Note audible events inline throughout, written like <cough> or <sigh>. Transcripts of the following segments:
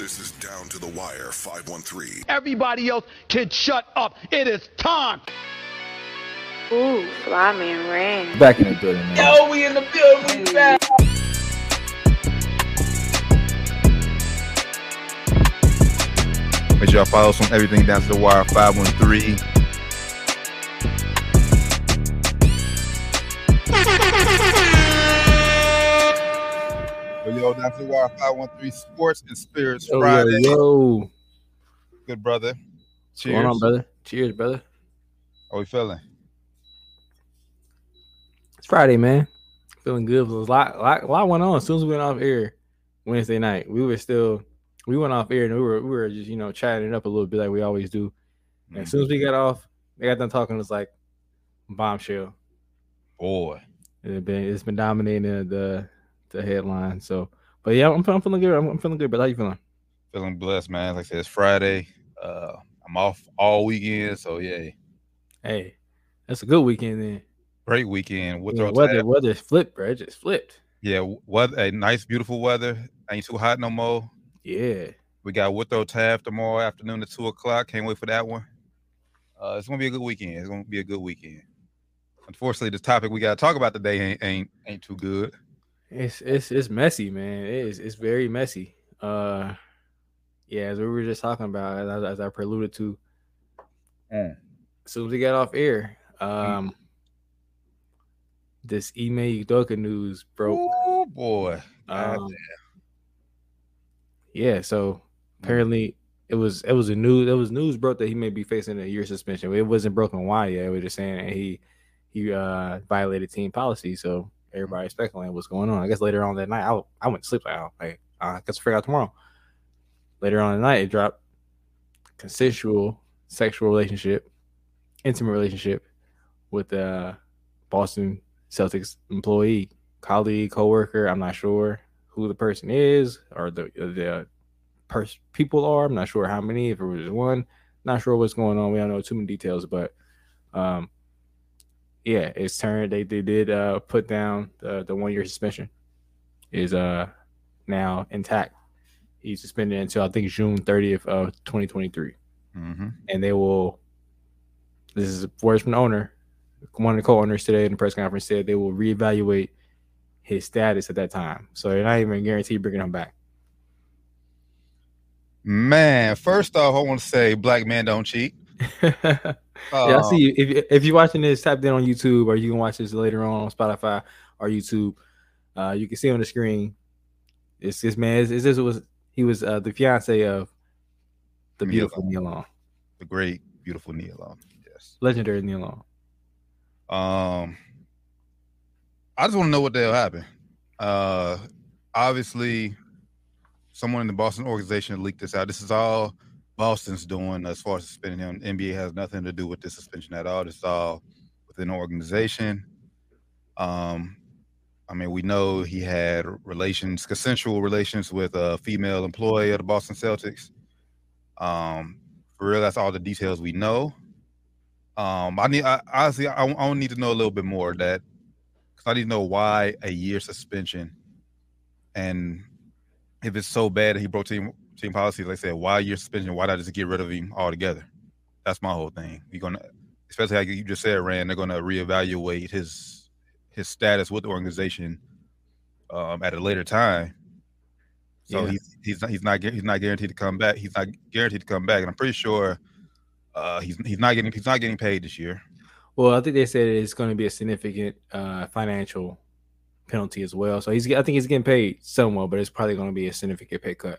This is Down to the Wire 513. Everybody else can shut up. It is time. Ooh, fly man ring. Back in the building, man. Yo, we in the building. We back. Make sure y'all follow us on everything down to the wire 513. Yo, yo, the wire 513 Sports and Spirits Yo, yo, Friday. yo. Good brother. What's Cheers. going on, brother? Cheers, brother. How we feeling? It's Friday, man. Feeling good. There was a lot, lot, lot went on as soon as we went off air Wednesday night. We were still, we went off air and we were, we were just, you know, chatting it up a little bit like we always do. And as soon as we mm-hmm. got off, they got done talking. It was like bombshell. Boy. It's been, it's been dominating the, the headline. So, but yeah, I'm, I'm feeling good. I'm, I'm feeling good. But how you feeling? Feeling blessed, man. Like I said, it's Friday. Uh, I'm off all weekend, so yeah, Hey, that's a good weekend then. great weekend. With Yeah, weather, weather flipped, bro. It just flipped. yeah, weather, a nice, beautiful weather. Ain't too hot no more. Yeah. We got Woodrow Taft tomorrow afternoon at two o'clock. Can't wait for that one. Uh, it's gonna be a good weekend. It's gonna be a good weekend. Unfortunately, the topic we gotta talk about today ain't ain't, ain't too good. It's it's it's messy, man. It is it's very messy. Uh yeah, as we were just talking about, as, I- as I preluded to, Mm. as soon as we got off air, um this Ime Udoka news broke. Oh boy. Um, yeah, so apparently it was it was a news it was news broke that he may be facing a year suspension. It wasn't broken why yet. It was just saying he he uh violated team policy. So everybody's speculating what's going on. I guess later on that night, I I went to sleep like oh, like I guess figure out tomorrow. Later on the night, it dropped consensual sexual relationship, intimate relationship with a Boston Celtics employee, colleague, coworker. I'm not sure who the person is or the the pers- people are. I'm not sure how many. If it was one, not sure what's going on. We don't know too many details, but um, yeah, it's turned. They they did uh put down the the one year suspension is uh now intact. He's suspended until I think June 30th of 2023 Mm-hmm. and they will. This is words from the owner. One of the co-owners today in the press conference said they will reevaluate his status at that time. So they're not even guaranteed bringing him back. Man, first off, I want to say black men don't cheat. <laughs> yeah, I see you. If if you're watching this, type in on YouTube, or you can watch this later on on Spotify or YouTube. Uh, you can see on the screen. It's this man. Is this was he was uh, the fiance of the beautiful. Nia Long, The great, beautiful Nia Long. Yes. legendary Nia Long. Um, I just want to know what the hell happened. Uh, obviously, someone in the Boston organization leaked this out. This is all Boston's doing as far as suspending him. NBA has nothing to do with this suspension at all. It's all within the organization. Um, I mean, we know he had relations, consensual relations with a female employee of the Boston Celtics. Um, for real, that's all the details we know. Um, I need I, honestly, I, I need to know a little bit more of that because I need to know why a year suspension, and if it's so bad that he broke team team policies, like I said, why year suspension? Why not just get rid of him altogether? That's my whole thing. You're gonna, especially like you just said, Rand, they're gonna reevaluate his his status with the organization um, at a later time. So Yeah. he's he's not he's not he's not guaranteed to come back. He's not guaranteed to come back, and I'm pretty sure uh, he's he's not getting he's not getting paid this year. Well, I think they said it's going to be a significant uh, financial penalty as well. So he's, I think he's getting paid somewhat, but it's probably going to be a significant pay cut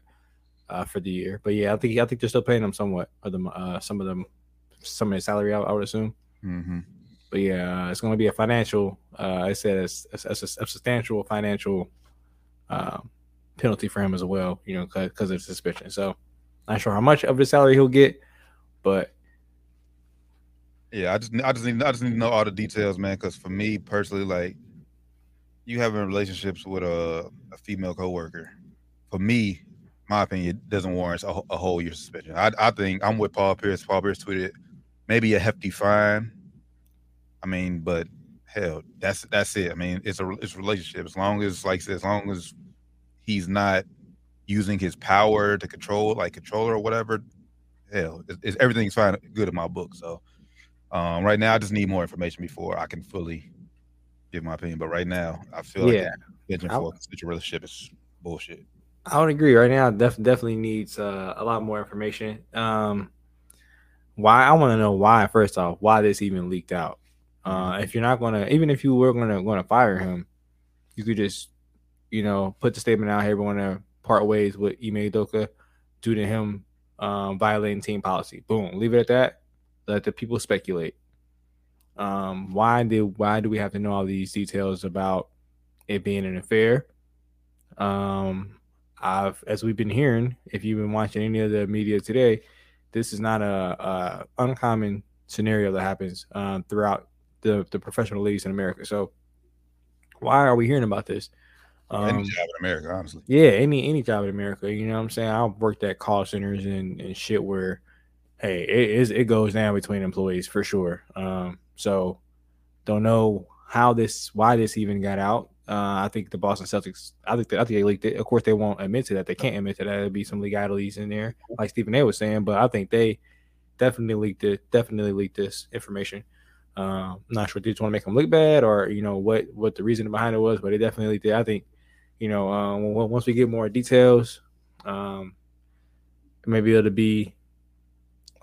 uh, for the year. But yeah, I think I think they're still paying them somewhat of them, uh, some of them, some of his salary. I, I would assume. Mm-hmm. But yeah, uh, it's going to be a financial. Uh, I said it's, it's, it's a, a substantial financial um, penalty for him as well. You know, because of suspicion. So not sure how much of the salary he'll get, but Yeah, I just I just need I just need to know all the details, man. Because for me personally, like you having relationships with a, a female coworker, for me, my opinion, it doesn't warrant a, a whole year suspension. I I think I'm with Paul Pierce. Paul Pierce tweeted maybe a hefty fine. I mean, but hell, that's that's it. I mean, it's a it's a relationship. As long as like as long as he's not using his power to control, like controller or whatever, hell, it's, it's, everything's fine, good in my book. So um, right now, I just need more information before I can fully give my opinion. But right now, I feel Yeah. like I- for a relationship is bullshit. I would agree. Right now, def- definitely needs uh, a lot more information. Um, why? I want to know why. First off, why this even leaked out. Uh, if you're not gonna, even if you were gonna gonna fire him, you could just, you know, put the statement out. Hey, we want to part ways with Ime Udoka due to him um, violating team policy. Boom. Leave it at that. Let the people speculate. Um, why do why do we have to know all these details about it being an affair? Um, I've as we've been hearing, if you've been watching any of the media today, this is not a, a uncommon scenario that happens um, throughout the the professional leagues in America. So why are we hearing about this? Any Um, job in America, honestly. yeah, any any job in America, you know what I'm saying? I've worked at call centers and, and shit where hey, it is it goes down between employees for sure. Um, so don't know how this why this even got out. Uh, I think the Boston Celtics, I think they, I think they leaked it. Of course, they won't admit to that. They can't admit to that. There'd be some legalities in there, like Stephen A. was saying. But I think they definitely leaked it. Definitely leaked this information. Um, not sure if they just want to make them look bad or you know what what the reason behind it was, but they definitely leaked it. I think you know um, w- once we get more details, um, maybe it'll be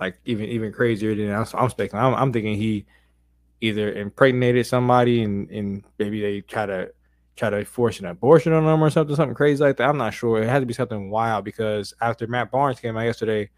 like even even crazier than I'm, I'm speculating. I'm, I'm thinking he either impregnated somebody and and maybe they try to try to force an abortion on them or something, something crazy like that. I'm not sure. It had to be something wild because after Matt Barnes came out yesterday,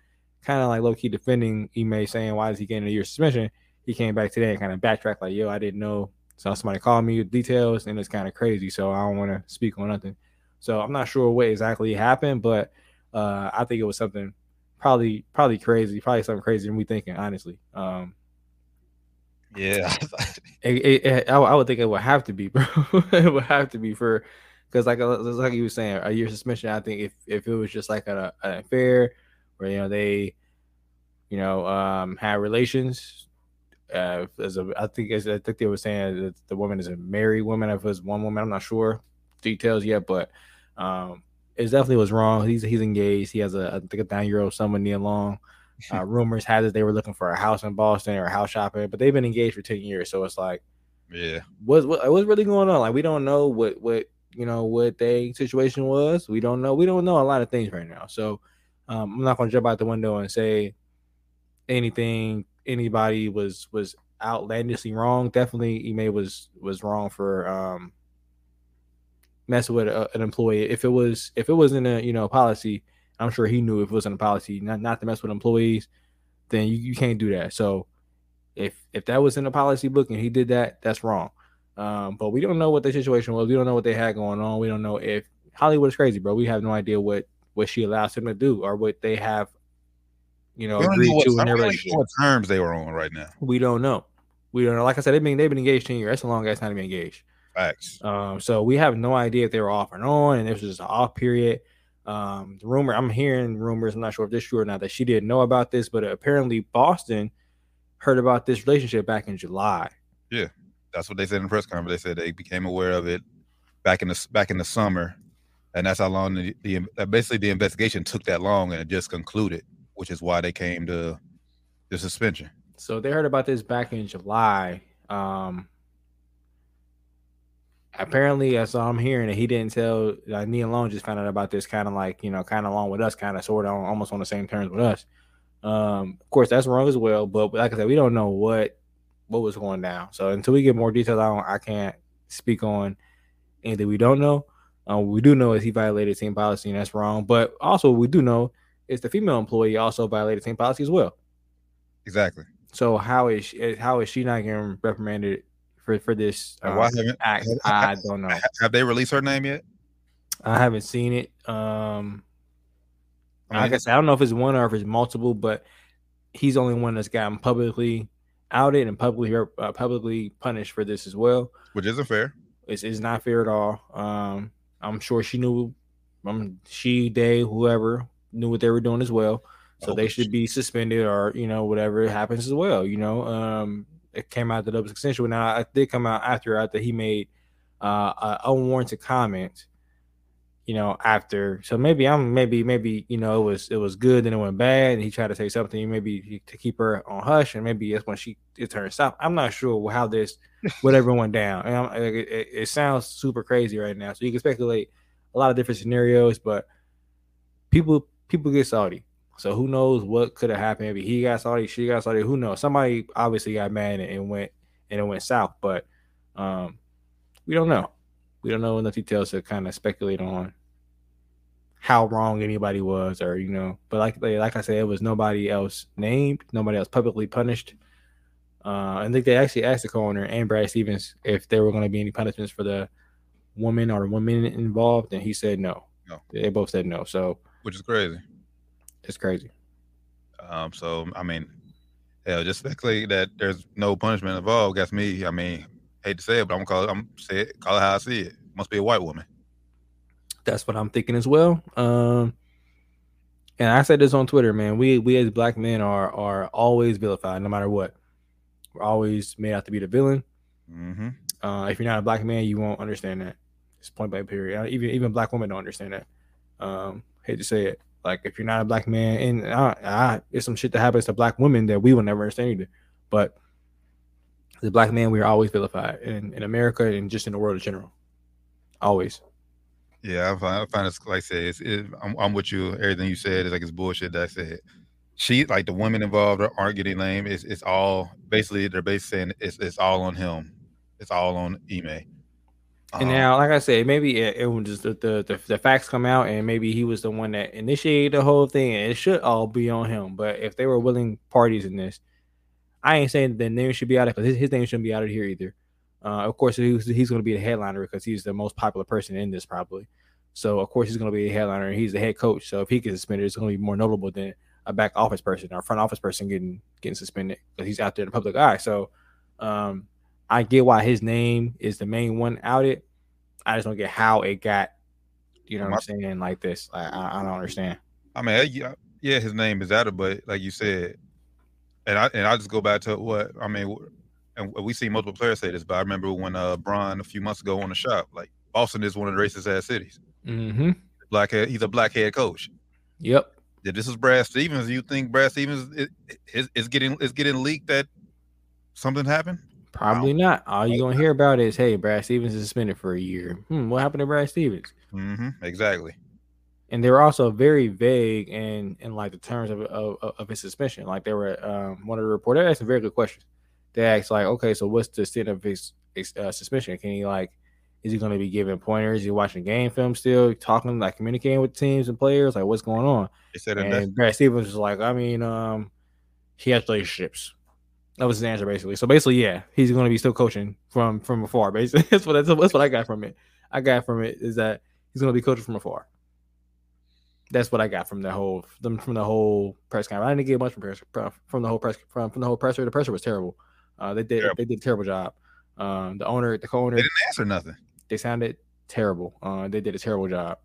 kind of like low key defending Ime, saying why is he getting a year suspension? He came back today and kind of backtracked like, yo, I didn't know. So somebody called me with details and it's kind of crazy. So I don't want to speak on nothing. So I'm not sure what exactly happened, but uh, I think it was something probably probably crazy, probably something crazy than we thinking, honestly. Um, Yeah, <laughs> it, it, it- I, I would think it would have to be, <laughs> bro. it would have to be for because, like, uh, like you were saying, a year suspension. I think if if it was just like a, an affair where you know they, you know, um, had relations. Uh, as a, I think as I think they were saying that the woman is a married woman. If it was one woman, I'm not sure details yet, but um, it definitely was wrong. He's he's engaged. He has a I think a nine year old son with Nia Long. Uh, rumors had that they were looking for a house in Boston or a house shopping, but they've been engaged for ten years. So it's like, yeah. what's what, what's really going on? Like we don't know what what you know what their situation was. We don't know. We don't know a lot of things right now. So um, I'm not going to jump out the window and say anything anybody was was outlandishly wrong. Definitely, Ime was was wrong for um messing with a, an employee. If it was if it wasn't a you know policy, I'm sure he knew if it wasn't a policy not not to mess with employees, then you, you can't do that. So if if that was in the policy book and he did that, that's wrong. Um, but we don't know what the situation was. We don't know what they had going on. We don't know if Hollywood is crazy, bro. We have no idea what what she allows him to do or what they have, you know, agreed know to in their relationship. what terms they were on right now. We don't know. We don't know. Like I said, they've been they've been engaged ten years. That's a long ass time to be engaged. Facts. Um, so we have no idea if they were off and on, and this was just an off period. Um, the rumor I'm hearing rumors. I'm not sure if this is true or not that she didn't know about this, but apparently Boston heard about this relationship back in July. Yeah, that's what they said in the press conference. They said they became aware of it back in the back in the summer, and that's how long the, the uh, basically the investigation took that long, and it just concluded, which is why they came to the suspension. So they heard about this back in July. Um, apparently, as I'm hearing, that he didn't tell. Uh, Nia Long just found out about this, kind of like you know, kind of along with us, kind of sort of almost on the same terms with us. Um, of course, that's wrong as well. But like I said, we don't know what what was going down. So until we get more details, I don't, I can't speak on anything we don't know. Uh, what we do know is he violated team policy, and that's wrong. But also, what we do know is the female employee also violated team policy as well. Exactly. So how is she, how is she not getting reprimanded for for this um, why haven't act? I don't know. have they released her name yet? I haven't seen it. Um, I like I said, I don't know if it's one or if it's multiple, but he's the only one that's gotten publicly outed and publicly uh, publicly punished for this as well. which isn't fair. It's, it's not fair at all. Um, I'm sure she knew. Um, she, they, whoever knew what they were doing as well. So Oh, they should be suspended or you know whatever happens as well. You know, um, it came out that it was extension. Now it did come out after after he made uh, a unwarranted comment. you know, after so maybe I'm maybe maybe you know it was it was good and it went bad and he tried to say something maybe to keep her on hush and maybe it's when she it turned south. I'm not sure how this <laughs> whatever went down. And it, it, it sounds super crazy right now, so you can speculate a lot of different scenarios, but people people get salty. So who knows what could have happened? Maybe he got salty, she got salty. Who knows? Somebody obviously got mad and, and went and it went south, but um, we don't know. We don't know enough details to kind of speculate on how wrong anybody was, or you know. But like like I said, it was nobody else named, nobody else publicly punished. Uh, I think they actually asked the coroner and Brad Stevens if there were going to be any punishments for the woman or women involved, and he said no. No, they both said no. So, which is crazy. It's crazy. Um. So I mean, hell, just speculate that there's no punishment involved. Guess me. I mean, hate to say it, but I'm gonna call it. I'm say it. Call it how I see it. Must be a white woman. That's what I'm thinking as well. Um. And I said this on Twitter, man. We we as black men are are always vilified, no matter what. We're always made out to be the villain. Mm-hmm. Uh, if you're not a black man, you won't understand that. It's point blank period. Even even black women don't understand that. Um, hate to say it. Like if you're not a black man, and I, it's some shit that happens to black women that we will never understand either. But as a black man, we are always vilified in, in America and just in the world in general. Always. Yeah, I find, I find it's like I said, it's, it, I'm, I'm with you. Everything you said is like it's bullshit. That I said, she like the women involved aren't getting lame. It's it's all basically they're basically saying it's it's all on him. It's all on Ime. And uh-huh. now, like I said, maybe it, it was just the, the, the the facts come out, and maybe he was the one that initiated the whole thing, and it should all be on him. But if they were willing parties in this, I ain't saying the name should be out of because his, his name shouldn't be out of here either. Uh, of course, he's, he's going to be the headliner because he's the most popular person in this probably. So of course he's going to be a headliner, and he's the head coach. So if he gets suspended, it's going to be more notable than a back office person or front office person getting getting suspended because he's out there in the public eye. So um, I get why his name is the main one outed I just don't get how it got, you know what I'm saying, like this. I, I, I don't understand. I mean, yeah, yeah, his name is out but like you said, and I and I just go back to what I mean, and we see multiple players say this, but I remember when uh Brian a few months ago on the shop, like Boston is one of the racist ass cities. Mm-hmm. Black he's a black head coach. Yep. Yeah, this is Brad Stevens. You think Brad Stevens is, is getting is getting leaked that something happened? Probably not. All you're gonna hear about is, "Hey, Brad Stevens is suspended for a year." Hmm, what happened to Brad Stevens? Mm-hmm, exactly. And they were also very vague in, in like the terms of, of, of his suspension. Like they were um, one of the reporters asked a very good question. They asked like, "Okay, so what's the extent of his, his uh, suspension? Can he like, is he going to be giving pointers? Is he watching game film still, talking like communicating with teams and players? Like, what's going on?" They said, and Brad Stevens was like, "I mean, um, he has relationships." That was his answer basically. So basically, yeah, he's going to be still coaching from from afar. <laughs> Basically, that's what that's, that's what I got from it. I got from it is that he's going to be coaching from afar. That's what I got from the whole from, from the whole press conference. I didn't get much from press, from the whole press from, from the whole presser. The presser was terrible. Uh, they did terrible. they did a terrible job. Um, the owner, the co-owner, they didn't answer nothing. They sounded terrible. Uh, they did a terrible job.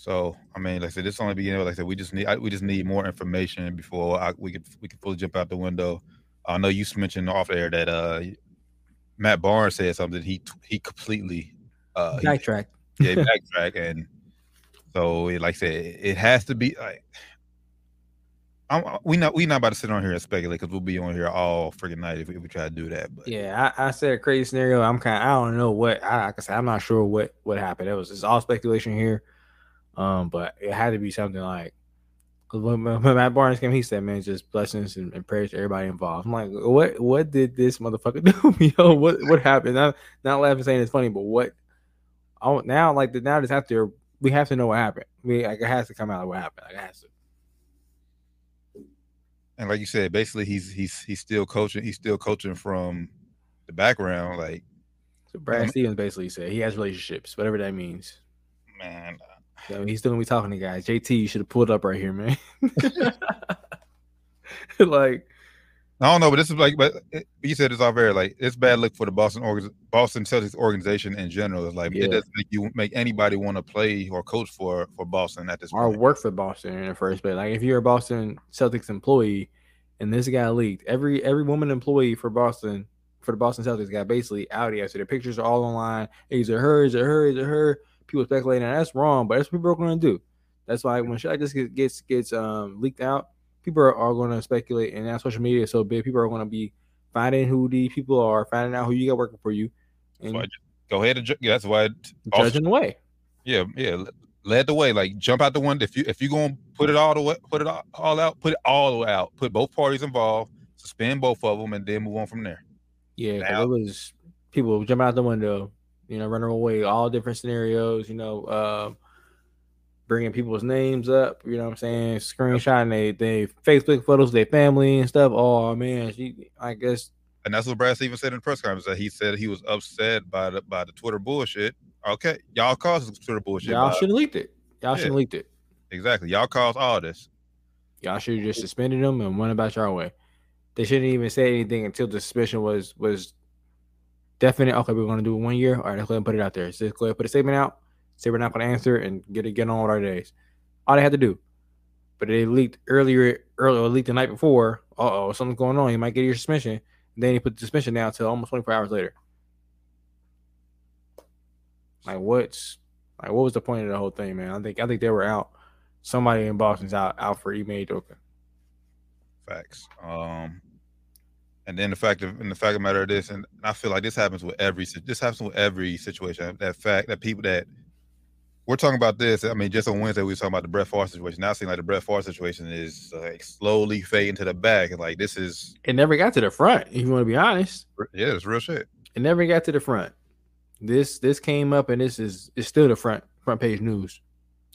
So I mean, like I said, this only beginning. Like I said, we just need I, we just need more information before I, we could we could fully jump out the window. I know you mentioned off air that uh, Matt Barnes said something. He he completely uh, backtrack. Yeah, <laughs> backtrack, and so like I said, it has to be like. I'm, we not we not about to sit on here and speculate because we'll be on here all freaking night if we, if we, try to do that. But yeah, I, I said a crazy scenario. I'm kind of I don't know what I like I said I'm not sure what what happened. It was it's all speculation here. Um, but it had to be something like when, when Matt Barnes came, he said, "Man, just blessings and, and, prayers to everybody involved." I'm like, "What? What did this motherfucker <laughs> do? <laughs> Yo, what? What happened?" I'm not laughing, saying it's funny, but what? Oh, now like the now this after we have to know what happened. We like it has to come out what happened. Like it has to. And like you said, basically he's he's he's still coaching. He's still coaching from the background. Like so, Brad Stevens basically said he has relationships, whatever that means. Man, so he's still gonna be talking to guys. JT, you should have pulled up right here, man. <laughs> like I don't know, but this is like, but it, you said it's all very like it's bad look for the Boston org- Boston Celtics organization in general. It's like yeah. it doesn't make you make anybody want to play or coach for for Boston at this or point. work for Boston in the first place. Like if you're a Boston Celtics employee and this guy leaked, every every woman employee for Boston for the Boston Celtics got basically outed after their pictures are all online. Is it her? Is it her? Is it her? People speculating. and That's wrong, but that's what people are going to do. That's why when shit like this gets gets, gets um, leaked out, people are, are going to speculate, and now social media is so big, people are going to be finding who these people are, finding out who you got working for you, and That's why- Go ahead and ju- that's why. judging the way. Yeah, yeah. le- Led the way. Like jump out the window. If you if you're gonna put it all the way, put it all, all out, put it all out. Put both parties involved. Suspend both of them, and then move on from there. Yeah, Now- it was people jumping out the window, you know, running away, all different scenarios, you know, um, bringing people's names up, you know what I'm saying, screenshotting they, they Facebook photos of their family and stuff. Oh man, she, I guess, And that's what Brad Stevens said in the press conference. That he said he was upset by the by the Twitter bullshit. Okay, y'all caused the Twitter bullshit. y'all should have leaked it. Y'all Yeah. should have leaked it. exactly. Y'all caused all this. Y'all should have just suspended them and went about your way. They shouldn't even say anything until the suspension was was definite. Okay, we're gonna do it one year. All right, let's go ahead and put it out there. So let's go ahead and put a statement out. Say we're not gonna answer and get it get on with our days. All they had to do. But they leaked earlier, earlier leaked the night before. Uh oh, something's going on. You might get your suspension. then he put the suspension down until almost 24 hours later. Like what's like what was the point of the whole thing, man? I think I think they were out. Somebody in Boston's out out for Ime Udoka. Facts. Um, and then the fact of and the fact of the matter of this, and I feel like this happens with every this happens with every situation. That fact that people that we're talking about this. I mean, just on Wednesday we were talking about the Brett Favre situation. Now it seems like the Brett Favre situation is like slowly fading to the back, and like this is It never got to the front, if you want to be honest. yeah, it's real shit. It never got to the front. This this came up and this is it's still the front front page news.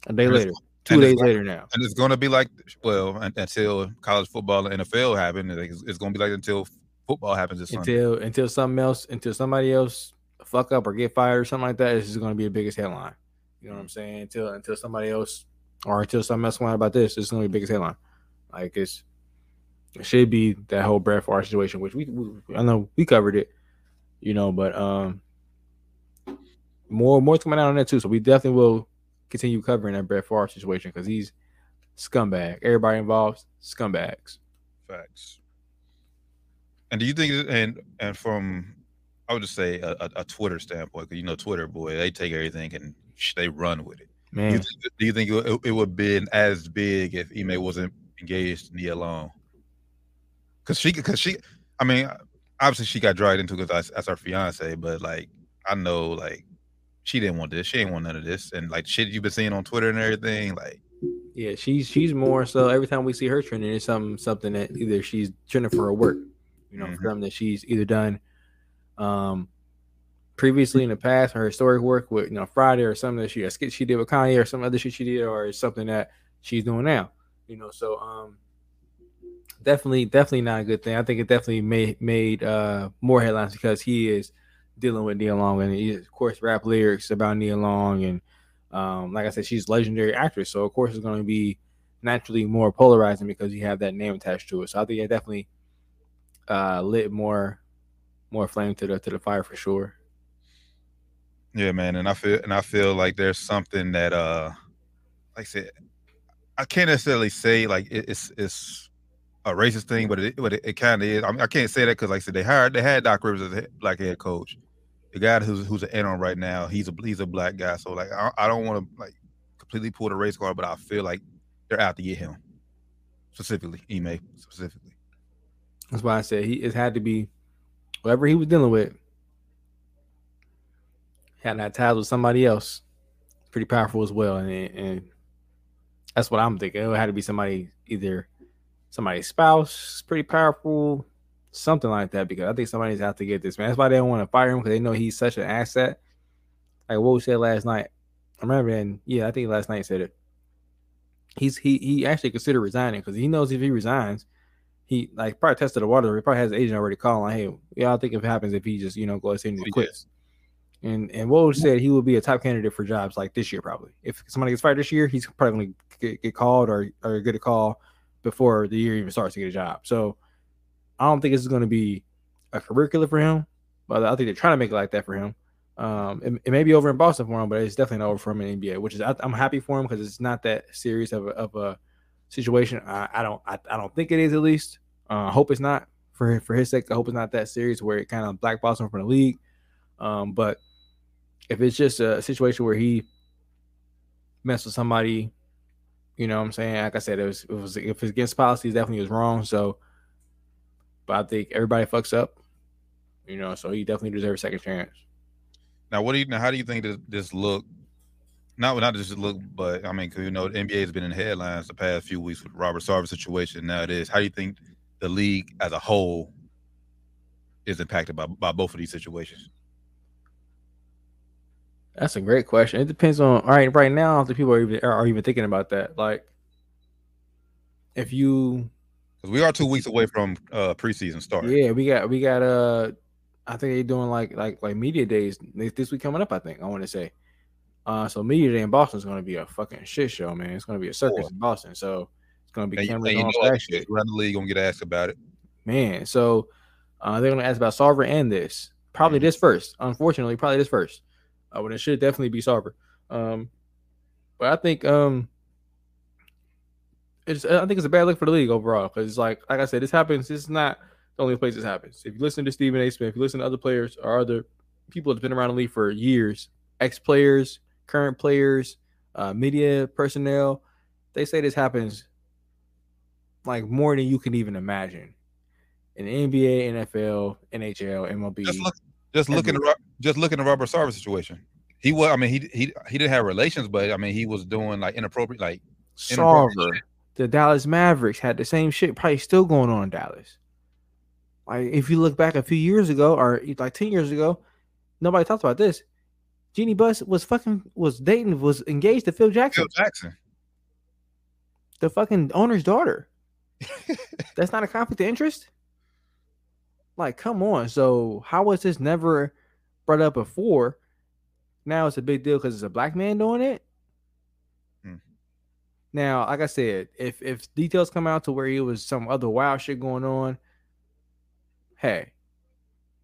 A day later. Two days later now. And it's going to be like well until college football and NFL happen. It's, it's going to be like until football happens this Sunday. Until until something else, until somebody else fuck up or get fired or something like that, this is gonna be the biggest headline. You know what I'm saying? Until until somebody else or until something else went about this, this is gonna be the biggest headline. Like it's it should be that whole Brett Favre situation, which we, we I know we covered it, you know, but um more more's coming out on that too. So we definitely will continue covering that Brett Favre situation because he's scumbag. Everybody involved, scumbags. Facts. And do you think, and and from, I would just say a, a, a Twitter standpoint, because you know Twitter, boy, they take everything and sh- they run with it. Do you Man, think, do you think it, it would have been as big if Ime wasn't engaged Nia Long? Because she, because she, I mean, obviously she got dragged into because that's, that's her fiance, but like I know, like she didn't want this, she didn't want none of this, and like shit you've been seeing on Twitter and everything, like Yeah, she's she's more so every time we see her trending, it's something something that either she's trending for her work, you know, Mhm. for something that she's either done um previously in the past, her historic work with you know Friday or something that she a skit she did with Kanye or some other shit she did, or something that she's doing now. You know, so um definitely definitely not a good thing. I think it definitely made made uh more headlines because he is dealing with Nia Long and he of course rap lyrics about Nia Long and um like I said she's a legendary actress so of course it's going to be naturally more polarizing because you have that name attached to it so I think it definitely uh lit more more flame to the to the fire for sure Yeah, man, and I feel and I feel like there's something that uh like I said, I can't necessarily say like it, it's it's a racist thing, but it but it, it kind of is. I mean, I can't say that because like I said, they hired they had Doc Rivers as a black head coach. The guy who's who's an interim right now, he's a he's a black guy. So like I, I don't want to like completely pull the race card, but I feel like they're out to get him specifically, Ime specifically. That's why I said he it had to be whatever he was dealing with had that ties with somebody else. Pretty powerful as well. And and that's what I'm thinking. It had to be somebody either somebody's spouse pretty powerful something like that because I think somebody's out to get this man. That's why they don't want to fire him because they know he's such an asset. Like what we said last night I remember and yeah I think last night said it. He's he he actually considered resigning because he knows if he resigns he like probably tested the water. He probably has an agent already calling like, "Hey, yeah, I think if it happens, if he just you know goes in and Yeah. quits." And and Woj said he would be a top candidate for jobs like this year probably. If somebody gets fired this year, he's probably going to get, get called or or get a call before the year even starts to get a job. So I don't think this is going to be a career killer for him, but I think they're trying to make it like that for him. Um, it, it may be over in Boston for him, but it's definitely not over for him in NBA, which is I, I'm happy for him because it's not that serious of a, of a situation. I, I don't I, I don't think it is at least. Uh, I hope it's not for for his sake. I hope it's not that serious where it kind of blackballs him from the league. Um, but if it's just a situation where he mess with somebody. You know what I'm saying? Like I said, it was it was if it's against policies, definitely was wrong. So, but I think everybody fucks up. You know, so he definitely deserves a second chance. Now, what do you? Now, how do you think this, this look? Not not just look, but I mean, you know, the NBA has been in headlines the past few weeks with Robert Sarver situation. Now it is. How do you think the league as a whole is impacted by by both of these situations? That's a great question. It depends on all right. Right now, the people are even are even thinking about that. Like, if you, Because we are two weeks away from uh preseason start. yeah, we got we got uh, I think they're doing like like like media days this week coming up. I think I want to say, uh, so media day in Boston is going to be a fucking shit show, man. It's going to be a circus in Boston. So it's going to be And, cameras and you know, all that shit. around the league gonna get asked about it. man. So uh, they're gonna ask about Sarver and this. Probably Mhm. this first. Unfortunately, probably this first. Uh, but it should definitely be Sarver. Um, but I think um, it's I think it's a bad look for the league overall because it's like like I said, this happens. This is not the only place this happens. If you listen to Stephen A. Smith, if you listen to other players or other people that've been around the league for years, ex players, current players, uh, media personnel, they say this happens like more than you can even imagine in the NBA, NFL, NHL, MLB. Just look, just look at the, just look at the Robert Sarver situation. He was, I mean, he he he didn't have relations, but I mean, he was doing like inappropriate, like inappropriate Sarver, the Dallas Mavericks had the same shit, probably still going on in Dallas. Like if you look back a few years ago, or like ten years ago, nobody talked about this. Jeanie Buss was fucking was dating was engaged to Phil Jackson, Phil Jackson. the fucking owner's daughter. <laughs> That's not a conflict of interest. Like, come on. So how was this never brought up before? Now it's a big deal because it's a black man doing it. Hmm. Now, like I said, if if details come out to where he was some other wild shit going on, hey,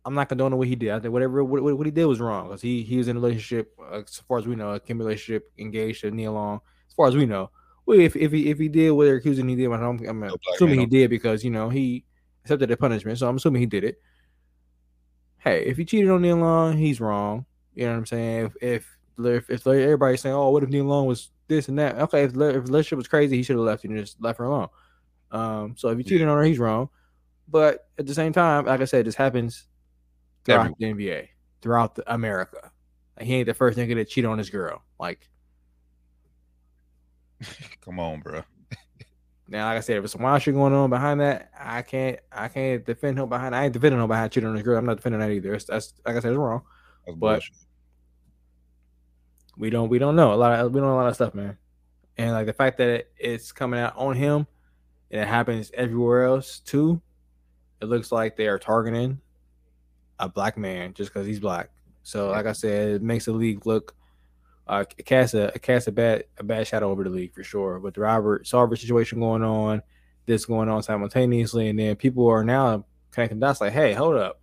I'm not condoning what he did. I think whatever what, what he did was wrong because he he was in a relationship, uh, as far as we know, a Kim relationship, engaged to Nia Long. As far as we know, well, if if he if he did what they're accusing he did, I'm, I'm black assuming he did because you know he accepted the punishment, so I'm assuming he did it. Hey, if he cheated on Nia Long, he's wrong. You know what I'm saying? If if if, if everybody's saying, "Oh, what if Nia Long was this and that?" Okay, if, the- if relationship was crazy, he should have left and just left her alone. Um, so if he cheated on her, he's wrong. But at the same time, like I said, this happens throughout the NBA, throughout the America. Like, he ain't the first nigga to cheat on his girl. Like <laughs> Come on, bro. now, like I said, if there's some wild shit going on behind that, I can't I can't defend him behind. I ain't defending him behind cheating on his girl. I'm not defending that either. It's, that's like I said, it's wrong. That's But- bullshit. we don't we don't know a lot of we don't know a lot of stuff, man. And like the fact that it, it's coming out on him and it happens everywhere else too, it looks like they are targeting a black man just because he's black. So like I said, it makes the league look uh it casts a it casts a bad a bad shadow over the league for sure. With the Robert Sarver situation going on, this going on simultaneously, and then people are now connecting dots like, hey, hold up.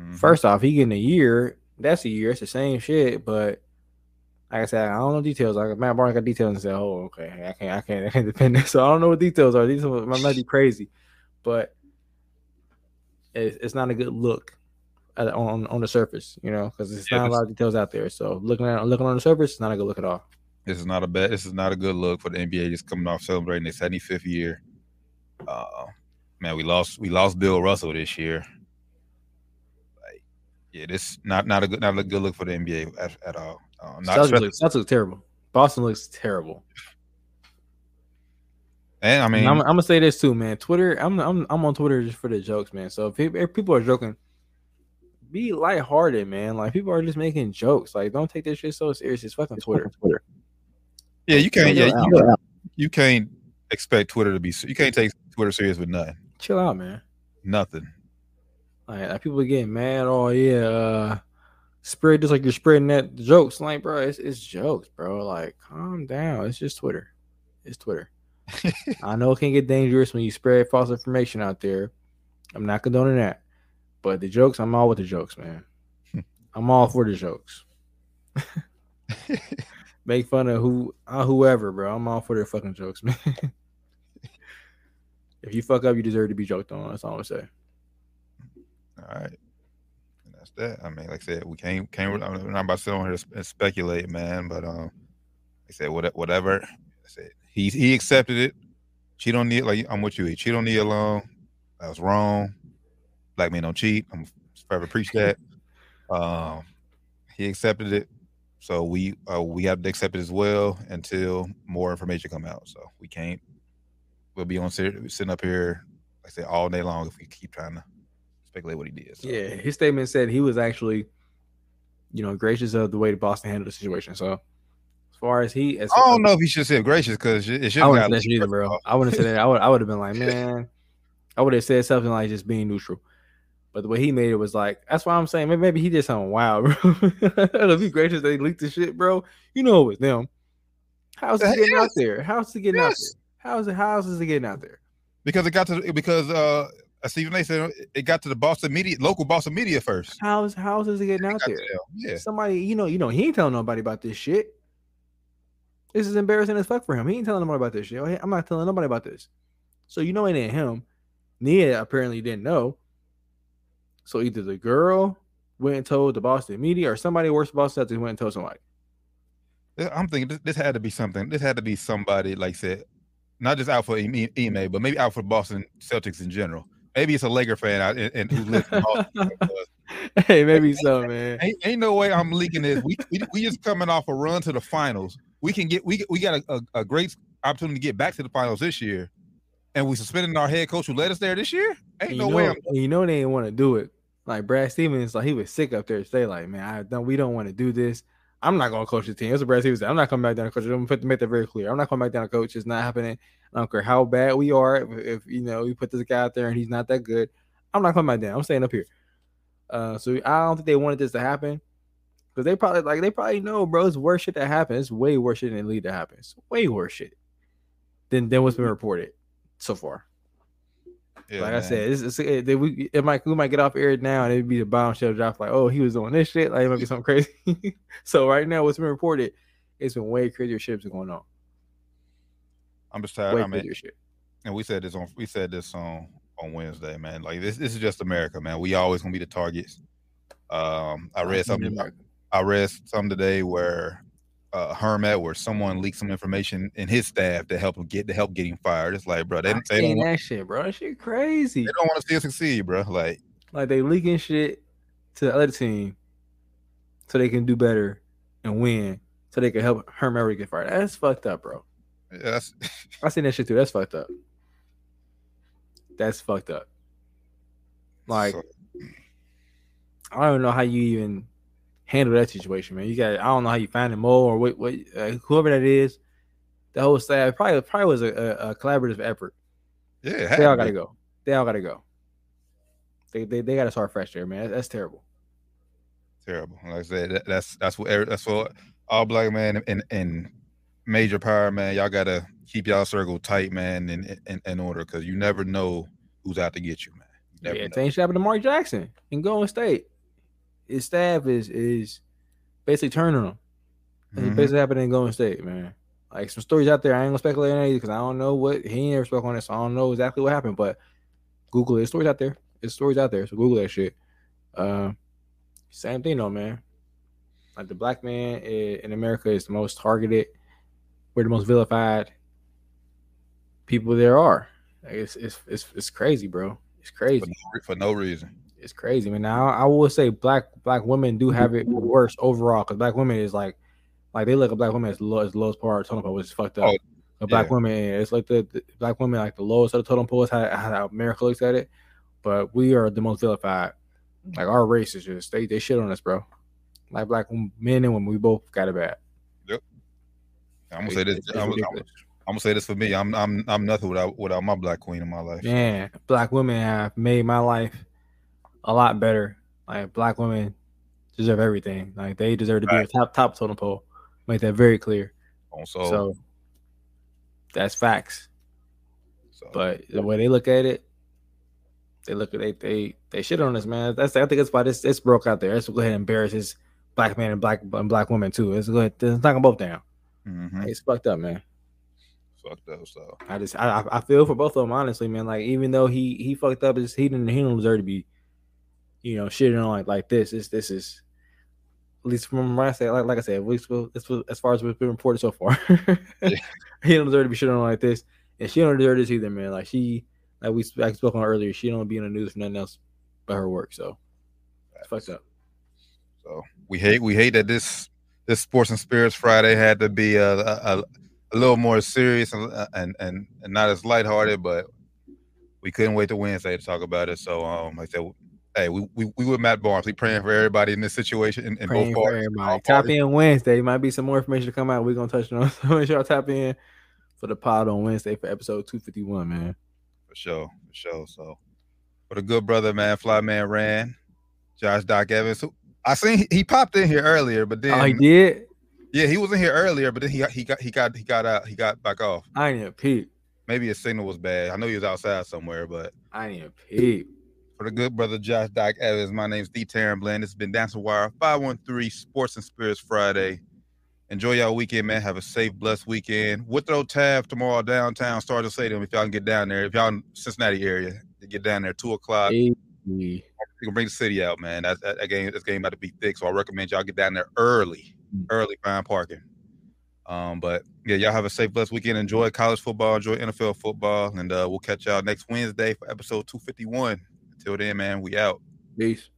Mhm. First off, he getting a year. That's a year. It's the same shit, but like I said, I don't know details. Like Matt Barnes got details and said, "Oh, okay, I can't, I can't, I <laughs> can't depend." this." So I don't know what details are. These are- might be crazy, but it's, not a good look at, on on the surface, you know, because it's Yeah, not a lot of details out there. So looking at looking on the surface, it's not a good look at all. This is not a bad. This is not a good look for the NBA. Just coming off celebrating their 75th year. Uh, man, we lost. We lost Bill Russell this year. Like, yeah, this not not a good not a good look for the NBA at, at all. Uh, not Celtics looks, Celtics look terrible. Boston looks terrible. And I I mean, am I'm gonna say this too, man. Twitter, I'm I'm I'm on Twitter just for the jokes, man. So if, if people are joking, be lighthearted, man. Like people are just making jokes. Like don't take this shit so serious. It's fucking Twitter. Twitter. yeah, you can't. Yeah, Chill you, you can't expect Twitter to be. You can't take Twitter serious with nothing. Chill out, man. Nothing. Like, like, people are getting mad. Oh yeah, uh, spread just like you're spreading that jokes. Like, bro, it's it's jokes, bro. Like, calm down. It's just Twitter. It's Twitter. I know it can get dangerous when you spread false information out there. I'm not condoning that. But the jokes, I'm all with the jokes, man. <laughs> I'm all for the jokes. <laughs> Make fun of who uh, whoever, bro. I'm all for their fucking jokes, <laughs> man. if you fuck up, you deserve to be joked on. That's all I'm say. All right. And that's that. I mean, like I said, we can't can't. I'm not about to sit on here and speculate, man. But um, He said what whatever. I said he he accepted it. Cheat on the like I'm with you. He cheat on the alone. That was wrong. Black men don't cheat. I'm forever preach that. Um, he accepted it. So we uh, we have to accept it as well until more information come out. So we can't. We'll be on sit- sitting up here, like I said, all day long if we keep trying to speculate what he did. So. Yeah, his statement said he was actually, you know, gracious of the way the Boston handled the situation. So far as he, as I don't know if he should say gracious because it should. I wouldn't say either, bro. I wouldn't say that. I would. I would have been like, <laughs> man, I would have said something like just being neutral. But the way he made it was like, that's why I'm saying maybe, maybe he did something wild, <laughs> bro. if he gracious they leaked the shit, bro, you know it was them. How's it getting out there? How's it getting out there? How's it? How's is it getting out there? because it got to because uh Stephen A said it got to the Boston media, local Boston media first. How's how's is it getting out Got to there? Yeah, Somebody, you know, you know, he ain't telling nobody about this shit. This is embarrassing as fuck for him. He ain't telling nobody about this shit. I'm not telling nobody about this. So you know it ain't him. Nia apparently didn't know. So either the girl went and told the Boston media, or somebody worse Boston Celtics went and told somebody. I'm thinking this, this had to be something. This had to be somebody like said, not just out for Ime, Ime, but maybe out for Boston Celtics in general. Maybe it's a Laker fan out and, and who lives in Boston. <laughs> hey, maybe so, man. ain't, ain't no way I'm leaking this. We, we we just coming off a run to the finals. We can get we we got a, a, a great opportunity to get back to the finals this year, and we suspended our head coach who led us there this year. Ain't no know, way. I'm, you know they didn't want to do it. Like Brad Stevens, like he was sick up there. To say like, man, I don't. We don't want to do this. I'm not going to coach the team. That's what Brad Stevens said. I'm not coming back down to coach. I'm going to make that very clear. I'm not coming back down to coach. It's not happening. I don't care how bad we are. If, if you know we put this guy out there and he's not that good, I'm not coming back down. I'm staying up here. Uh, so I don't think they wanted this to happen because they probably like they probably know, bro. It's worse shit that happens. It's way worse shit than lead that happens. Way worse shit than than what's been reported so far. yeah, like I said, it's, it's, it, they- we, it might we might get off air now and it'd be the bombshell drop like, oh, he was doing this shit. Like it might be something crazy. <laughs> so right now, what's been reported, it's been way crazier shit's going on. I'm just tired. Way I mean, crazier shit. and we said this on we said this on on Wednesday, man. Like this this is just America, man. We always gonna be the targets. Um, I read something. I read some today where uh Herm where someone leaked some information in his staff to help him get to help get him fired. It's like, bro, they, they don't want, that shit, bro. That shit crazy. they don't want to see us succeed, bro. Like, Like they leaking shit to the other team so they can do better and win, so they can help Herm Edwards get fired. That's fucked up, bro. yeah, that's I seen that shit too. That's fucked up. That's fucked up. Like so- I don't know how you even handle that situation, man. You got I don't know how you find him Mo or what, what uh, whoever that is. The whole staff probably probably was a, a, a collaborative effort. yeah, it They all got to go. They all got to go. They they, they got to start fresh there, man. That's, that's terrible. terrible. Like I said, that, that's that's what that's what all black man and and major power man. Y'all gotta keep y'all circle tight, man, in in, in order because you never know who's out to get you, man. You never yeah, know. same shit happened to Mark Jackson in Golden State. His staff is is basically turning him. That's Mhm. basically happened in Golden State, man. Like some stories out there. I ain't gonna speculate on it because I don't know what he ain't never spoke on it, so I don't know exactly what happened. But Google it. Stories out there. It's stories out there. So Google that shit. Um, same thing though, man. Like the black man in America is the most targeted. We're the most vilified people there are. Like it's it's it's, it's crazy, bro. It's crazy for no, for no reason. It's crazy, man. Now I will say black black women do have it worse overall because black women is like like they look at black women as low as lowest part of the totem pole, which is fucked up. Oh, but black yeah. women, it's like the, the black women like the lowest of the totem pole is how, how America looks at it. But we are the most vilified. Like our race is just they they shit on us, bro. Like black men and women, we both got it bad. Yep. I'm gonna say this. It's- it's I'm, I'm. I'm gonna say this for me. I'm I'm I'm nothing without without my black queen in my life. Man, black women have made my life a lot better. Like black women deserve everything. Like they deserve to be a top top totem pole. Make that very clear. Soul. So that's facts. So, But the way they look at it, they look at they they they shit on us, man. That's I think that's why this this broke out there. Let's go ahead and embarrass this black man and black and black woman too. Let's go ahead. Let's knock them both down. mhm, It's fucked up, man. fucked up. So I just I I- feel for both of them honestly, man. Like even though he he fucked up, he didn't he didn't deserve to be, you know, shitting on like like this. This this is at least from my side, like, like I said, at least as, as far as what's been reported so far, <laughs> Yeah. he don't deserve to be shit on like this, and she don't deserve this either, man. Like she, like we like spoke on earlier, she don't be in the news for nothing else but her work. So it's fucked up. So we hate we hate that this this Sports and Spirits Friday had to be a a, a little more serious and, and and and not as lighthearted, but we couldn't wait to Wednesday to talk about it. So um, like I said, hey, we we, we with Matt Barnes, we praying for everybody in this situation in, in both parties. Tap parties. in Wednesday. Might be some more information to come out. We're gonna touch on. So make sure y'all tap in for the pod on Wednesday for episode two fifty one, man. for sure, for sure. So for the good brother, man, Fly Man ran, Josh Doc Evans. Who, I seen he, popped in here earlier, but then Oh, he did. yeah, he was in here earlier, but then he got he got he got he got out he got back off. I ain't even peep. Maybe his signal was bad. I know he was outside somewhere, but I ain't even peep for the good brother Josh Doc Evans. My name is D. Taryn Bland. It's been Dancing Wire 513 Sports and Spirits Friday. Enjoy y'all weekend, man. Have a safe, blessed weekend. We'll throw Tab tomorrow downtown, Star to Stadium, if y'all can get down there. If y'all in Cincinnati area, get down there, 2 o'clock. You can bring the city out, man. That, that, that game, this game about to be thick, so I recommend y'all get down there early, mm. early, find parking. Um, but yeah, y'all have a safe, blessed weekend. Enjoy college football, enjoy NFL football, and uh, we'll catch y'all next Wednesday for episode 251. Till then, man, we out. Peace.